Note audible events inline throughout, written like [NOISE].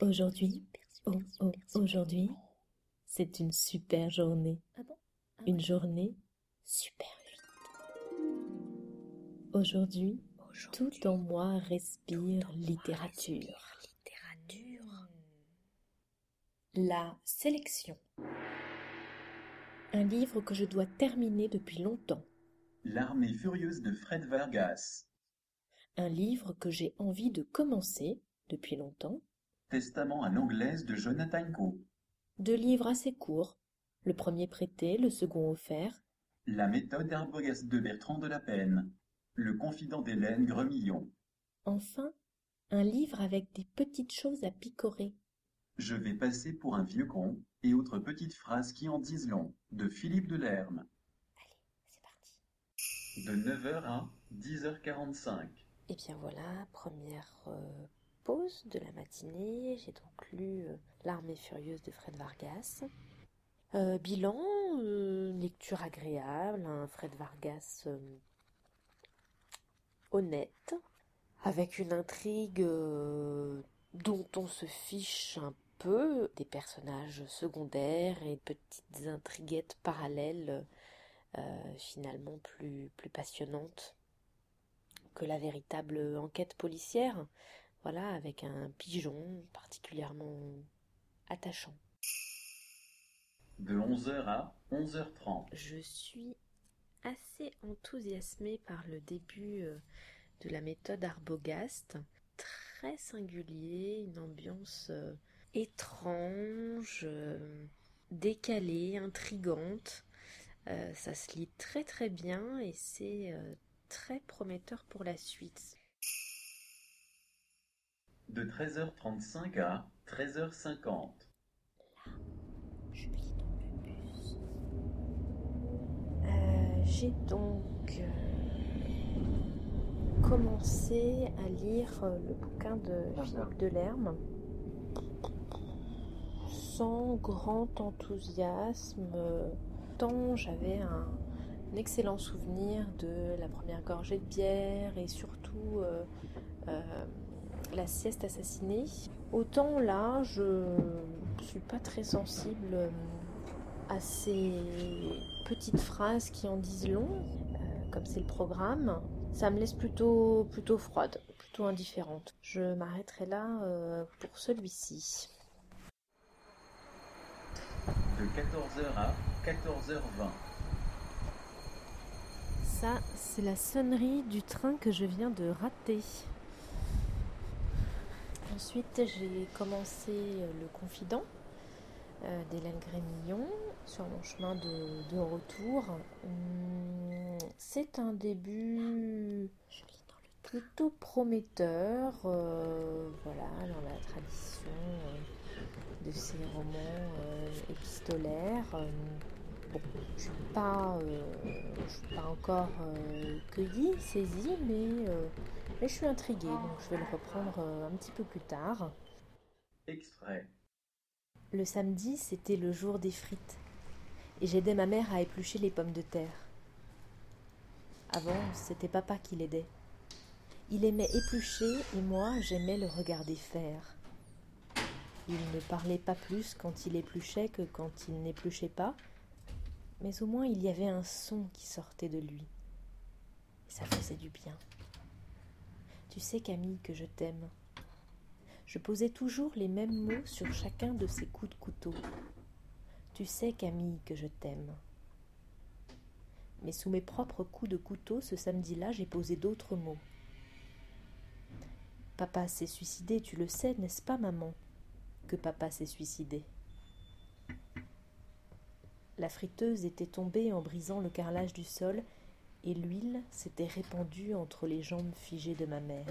Aujourd'hui, oh, oh, aujourd'hui, c'est une super journée. Une journée super vite. Aujourd'hui, tout en moi respire littérature. La sélection. Un livre que je dois terminer depuis longtemps. L'armée furieuse de Fred Vargas. Un livre que j'ai envie de commencer depuis longtemps. Testament à l'anglaise de Jonathan Coe. Deux livres assez courts. Le premier prêté, le second offert. La méthode Arbogast de Bertrand de la Peine. Le confident d'Hélène Gremillon. Enfin, un livre avec des petites choses à picorer. Je vais passer pour un vieux con et autres petites phrases qui en disent long de Philippe Delerme. Allez, c'est parti. De 9h à 10h45. Et bien voilà, première euh, de la matinée. J'ai donc lu euh, L'armée furieuse de Fred Vargas. Euh, bilan, euh, lecture agréable, un Fred Vargas honnête, avec une intrigue dont on se fiche un peu, des personnages secondaires et petites intriguettes parallèles finalement plus, plus passionnantes que la véritable enquête policière, voilà, avec un pigeon particulièrement attachant. De 11h à 11h30. Je suis assez enthousiasmée par le début euh, de la méthode Arbogast. Très singulier, une ambiance euh, étrange, euh, décalée, intrigante. Euh, ça se lit très très bien et c'est euh, très prometteur pour la suite. De 13h35 à 13h50. Je lis dans le bus. Euh, J'ai donc euh, commencé à lire euh, le bouquin de Philippe Delerme sans grand enthousiasme, tant j'avais un, un excellent souvenir de la première gorgée de bière et surtout euh, euh, la sieste assassinée. Autant là, je suis pas très sensible euh, à ces petites phrases qui en disent long, euh, comme c'est le programme. Ça me laisse plutôt, plutôt froide, plutôt indifférente. Je m'arrêterai là euh, pour celui-ci. De 14h à 14h20. Ça, c'est la sonnerie du train que je viens de rater. Ensuite, j'ai commencé euh, Le Confident euh, d'Hélène Grémillon sur mon chemin de, retour. Hum, C'est un début plutôt prometteur, euh, voilà, dans la tradition de ces romans épistolaires. Euh, Bon, je je suis pas encore cueillie, saisie, mais, mais je suis intriguée, donc je vais le reprendre euh, un petit peu plus tard. Extrait. Le samedi, c'était le jour des frites, et j'aidais ma mère à éplucher les pommes de terre. Avant, c'était papa qui l'aidait. Il aimait éplucher, et moi, j'aimais le regarder faire. Il ne parlait pas plus quand il épluchait que quand il n'épluchait pas, mais au moins il y avait un son qui sortait de lui. Et ça faisait du bien. Tu sais, Camille, que je t'aime. Je posais toujours les mêmes mots sur chacun de ces coups de couteau. Tu sais, Camille, que je t'aime. Mais sous mes propres coups de couteau, ce samedi-là, j'ai posé d'autres mots. Papa s'est suicidé, tu le sais, n'est-ce pas, maman Que papa s'est suicidé? La friteuse était tombée en brisant le carrelage du sol et l'huile s'était répandue entre les jambes figées de ma mère.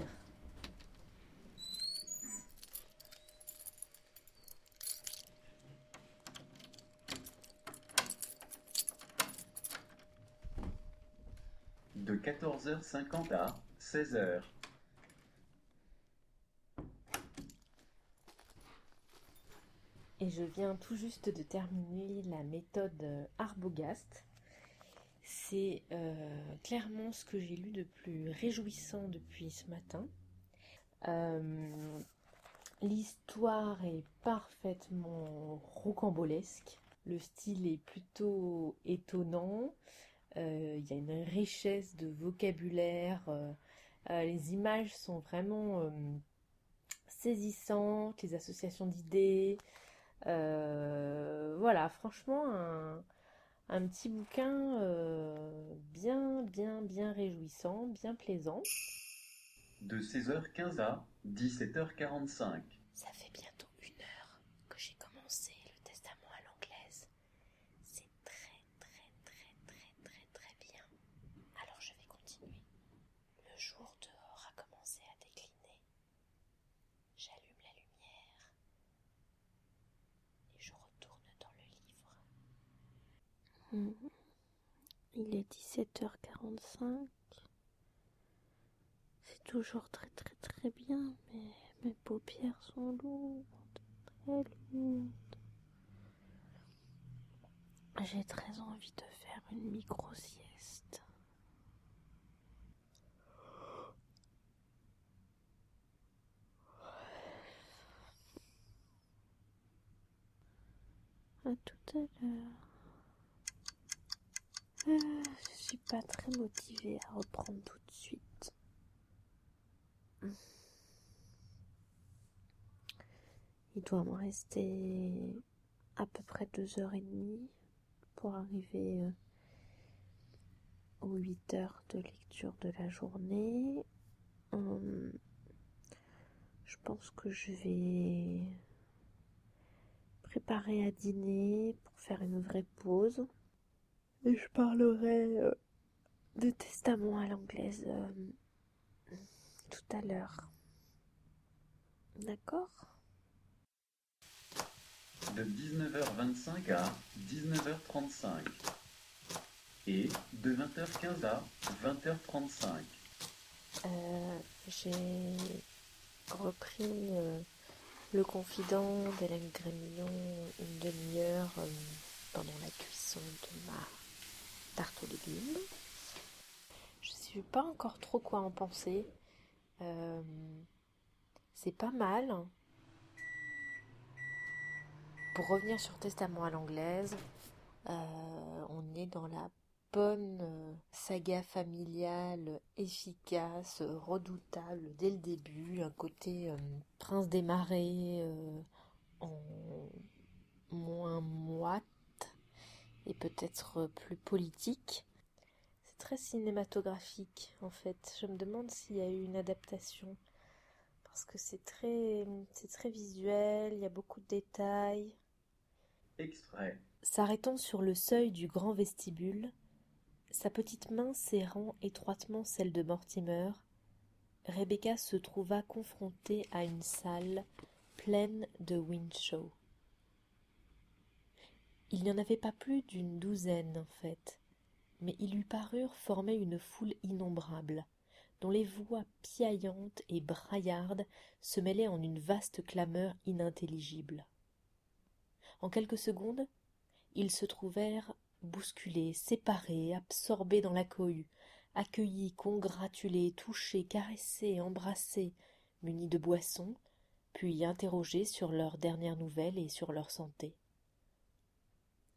De 14h50 à 16h. Et je viens tout juste de terminer la méthode Arbogast. C'est euh, clairement ce que j'ai lu de plus réjouissant depuis ce matin. Euh, L'histoire est parfaitement rocambolesque. Le style est plutôt étonnant. Euh, il y a une richesse de vocabulaire. Euh, euh, les images sont vraiment saisissantes, les associations d'idées. voilà, franchement, un petit bouquin bien, bien, bien réjouissant, bien plaisant. De 16h15 à 17h45. Ça fait bientôt une heure que j'ai commencé le testament à l'anglaise. C'est très, très, très, très, très, très bien. Alors je vais continuer. Le jour dehors a commencé à décliner. J'allume la lumière et je retourne dans Hmm. Il est 17h45 toujours très très très bien, mais mes paupières sont lourdes, très lourdes. J'ai très envie de faire une micro-sieste. À tout à l'heure. Euh, je suis pas très motivée à reprendre tout de suite. Il doit me rester à peu près deux heures et demie pour arriver euh, aux huit heures de lecture de la journée. Hum, je pense que je vais préparer à dîner pour faire une vraie pause. Et je parlerai euh, de testament à l'anglaise euh, tout à l'heure. D'accord? De 19h25 à 19h35. Et de 20h15 à 20h35. Euh, j'ai repris le confident d'Hélène Grémillon une demi-heure pendant la cuisson de ma Je ne sais pas encore trop quoi en penser. Euh, c'est pas mal. Pour revenir sur Testament à l'anglaise, euh, on est dans la bonne euh, saga familiale efficace, redoutable dès le début, un côté prince des marais en moins moite et peut-être plus politique très cinématographique en fait. Je me demande s'il y a eu une adaptation parce que c'est très c'est très visuel, il y a beaucoup de détails. Extrait. S'arrêtant sur le seuil du grand vestibule, sa petite main serrant étroitement celle de Mortimer, Rebecca se trouva confrontée à une salle pleine de Windshaw. Il n'y en avait pas plus d'une douzaine en fait, mais ils lui parurent former une foule innombrable, dont les voix piaillantes et braillardes se mêlaient en une vaste clameur inintelligible. En quelques secondes, ils se trouvèrent bousculés, séparés, absorbés dans la cohue, accueillis, congratulés, touchés, caressés, embrassés, munis de boissons, puis interrogés sur leurs dernières nouvelles et sur leur santé.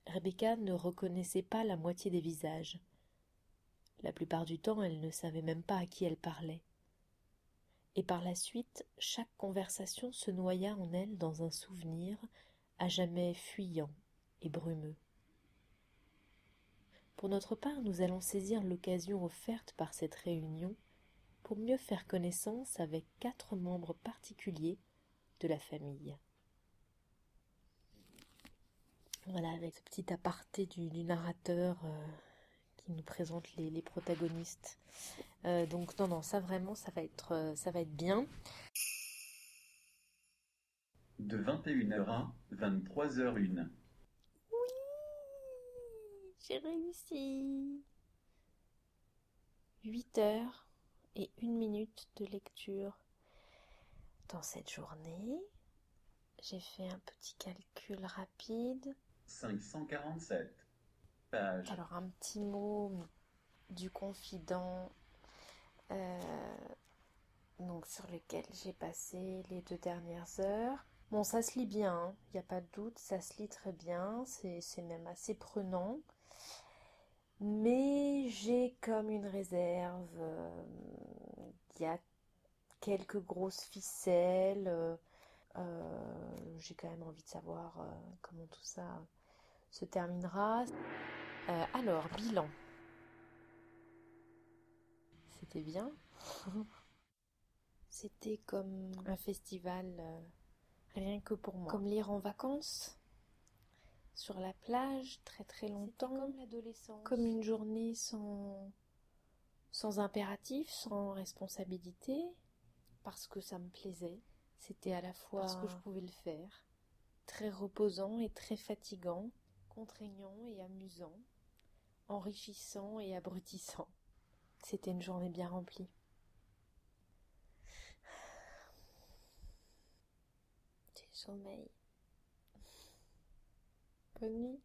Rebecca ne reconnaissait pas la moitié des visages. La plupart du temps, elle ne savait même pas à qui elle parlait. Et par la suite, chaque conversation se noya en elle dans un souvenir à jamais fuyant et brumeux. Pour notre part, nous allons saisir l'occasion offerte par cette réunion pour mieux faire connaissance avec quatre membres particuliers de la famille. Voilà, avec ce petit aparté du, narrateur euh, qui nous présente les, protagonistes. Euh, donc non, non, ça vraiment, ça va être, euh, ça va être bien. De 21h à 23h01. Oui, j'ai réussi. 8 heures et une minute de lecture dans cette journée. J'ai fait un petit calcul rapide. 547 pages. Alors un petit mot du confident. Euh, sur lequel j'ai passé les deux dernières heures. Bon, ça se lit bien, il n'y a pas de doute, ça se lit très bien, c'est même assez prenant. Mais j'ai comme une réserve, euh, il y a quelques grosses ficelles, euh, j'ai quand même envie de savoir comment tout ça se terminera. alors, bilan. C'était bien. [LAUGHS] C'était comme un festival rien que pour moi. Comme lire en vacances sur la plage très très longtemps. Comme l'adolescence. Comme une journée sans sans impératif, sans responsabilité, parce que ça me plaisait. C'était à la fois parce que je pouvais le faire, très reposant et très fatigant, contraignant et amusant, enrichissant et abrutissant. C'était une journée bien remplie. sommeil. Bonne nuit.